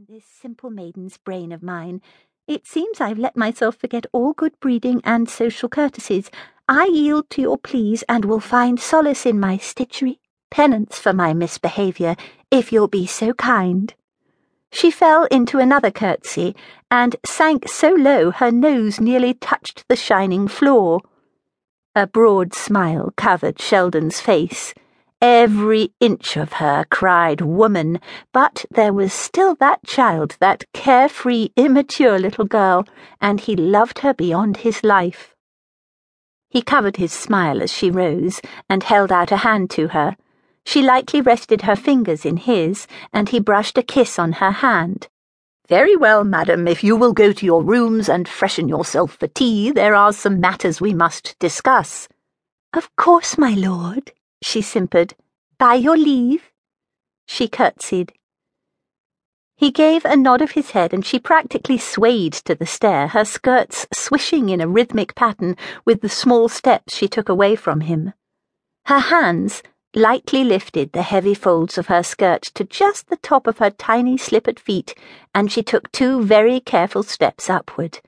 in this simple maiden's brain of mine. It seems I've let myself forget all good breeding and social courtesies. I yield to your pleas and will find solace in my stitchery, penance for my misbehaviour, if you'll be so kind. She fell into another curtsy and sank so low her nose nearly touched the shining floor. A broad smile covered Sheldon's face. Every inch of her cried woman, but there was still that child, that carefree, immature little girl, and he loved her beyond his life. He covered his smile as she rose and held out a hand to her. She lightly rested her fingers in his, and he brushed a kiss on her hand. Very well, madam, if you will go to your rooms and freshen yourself for tea, there are some matters we must discuss. Of course, my lord she simpered. By your leave. She curtsied. He gave a nod of his head, and she practically swayed to the stair, her skirts swishing in a rhythmic pattern with the small steps she took away from him. Her hands lightly lifted the heavy folds of her skirt to just the top of her tiny slippered feet, and she took two very careful steps upward.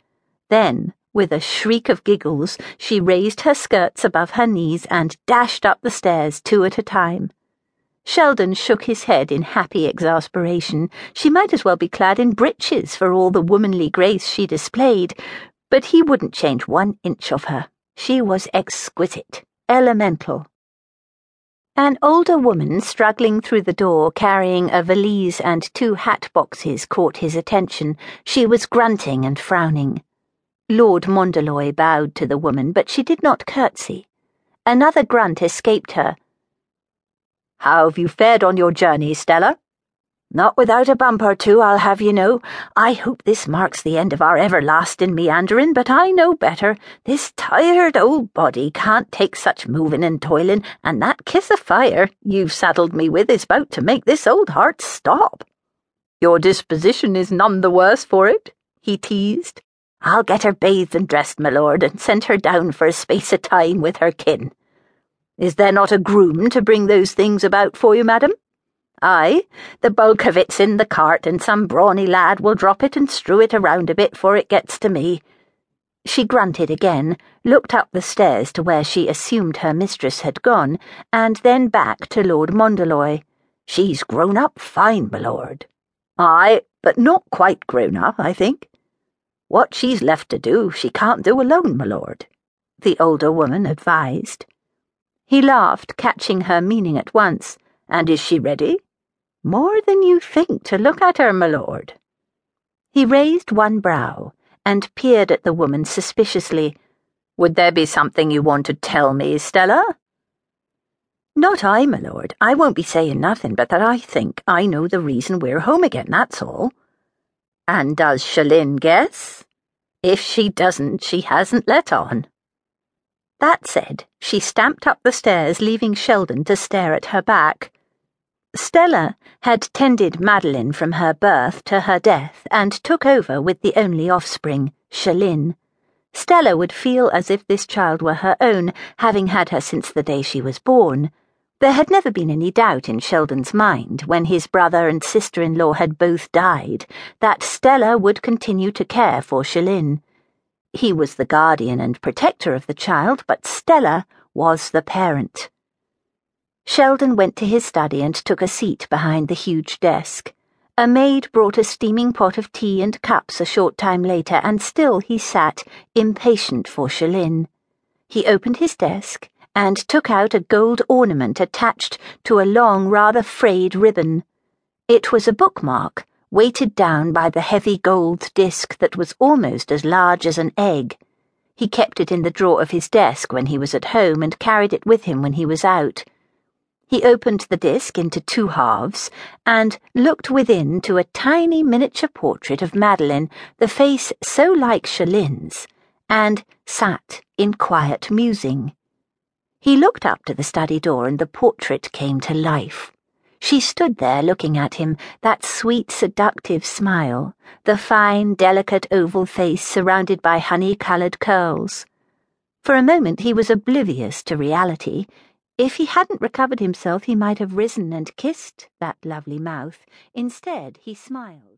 Then, with a shriek of giggles, she raised her skirts above her knees and dashed up the stairs two at a time. Sheldon shook his head in happy exasperation. She might as well be clad in breeches for all the womanly grace she displayed, but he wouldn't change one inch of her. She was exquisite, elemental. An older woman struggling through the door carrying a valise and two hat boxes caught his attention. She was grunting and frowning. Lord Mondeloy bowed to the woman, but she did not curtsy. Another grunt escaped her. How have you fared on your journey, Stella? Not without a bump or two, I'll have you know. I hope this marks the end of our everlasting meandering, but I know better. This tired old body can't take such moving and toiling, and that kiss of fire you've saddled me with is about to make this old heart stop. Your disposition is none the worse for it, he teased. I'll get her bathed and dressed, my lord, and send her down for a space of time with her kin. Is there not a groom to bring those things about for you, madam? Ay, the bulk of it's in the cart, and some brawny lad will drop it and strew it around a bit for it gets to me. She grunted again, looked up the stairs to where she assumed her mistress had gone, and then back to Lord Mondeloy. She's grown up fine, my lord. Ay, but not quite grown up, I think. What she's left to do, she can't do alone, my lord, the older woman advised. He laughed, catching her meaning at once. And is she ready? More than you think to look at her, my lord. He raised one brow and peered at the woman suspiciously. Would there be something you want to tell me, Stella? Not I, my lord. I won't be saying nothing but that I think I know the reason we're home again, that's all. And does Chelynne guess? If she doesn't, she hasn't let on. That said, she stamped up the stairs, leaving Sheldon to stare at her back. Stella had tended Madeline from her birth to her death and took over with the only offspring, Chelynne. Stella would feel as if this child were her own, having had her since the day she was born. There had never been any doubt in Sheldon's mind, when his brother and sister in law had both died, that Stella would continue to care for Chelynne. He was the guardian and protector of the child, but Stella was the parent. Sheldon went to his study and took a seat behind the huge desk. A maid brought a steaming pot of tea and cups a short time later, and still he sat, impatient for Chelynne. He opened his desk and took out a gold ornament attached to a long, rather frayed ribbon. It was a bookmark, weighted down by the heavy gold disc that was almost as large as an egg. He kept it in the drawer of his desk when he was at home and carried it with him when he was out. He opened the disc into two halves and looked within to a tiny miniature portrait of Madeline, the face so like Chelynne's, and sat in quiet musing. He looked up to the study door and the portrait came to life. She stood there looking at him, that sweet, seductive smile, the fine, delicate oval face surrounded by honey coloured curls. For a moment he was oblivious to reality. If he hadn't recovered himself, he might have risen and kissed that lovely mouth. Instead, he smiled.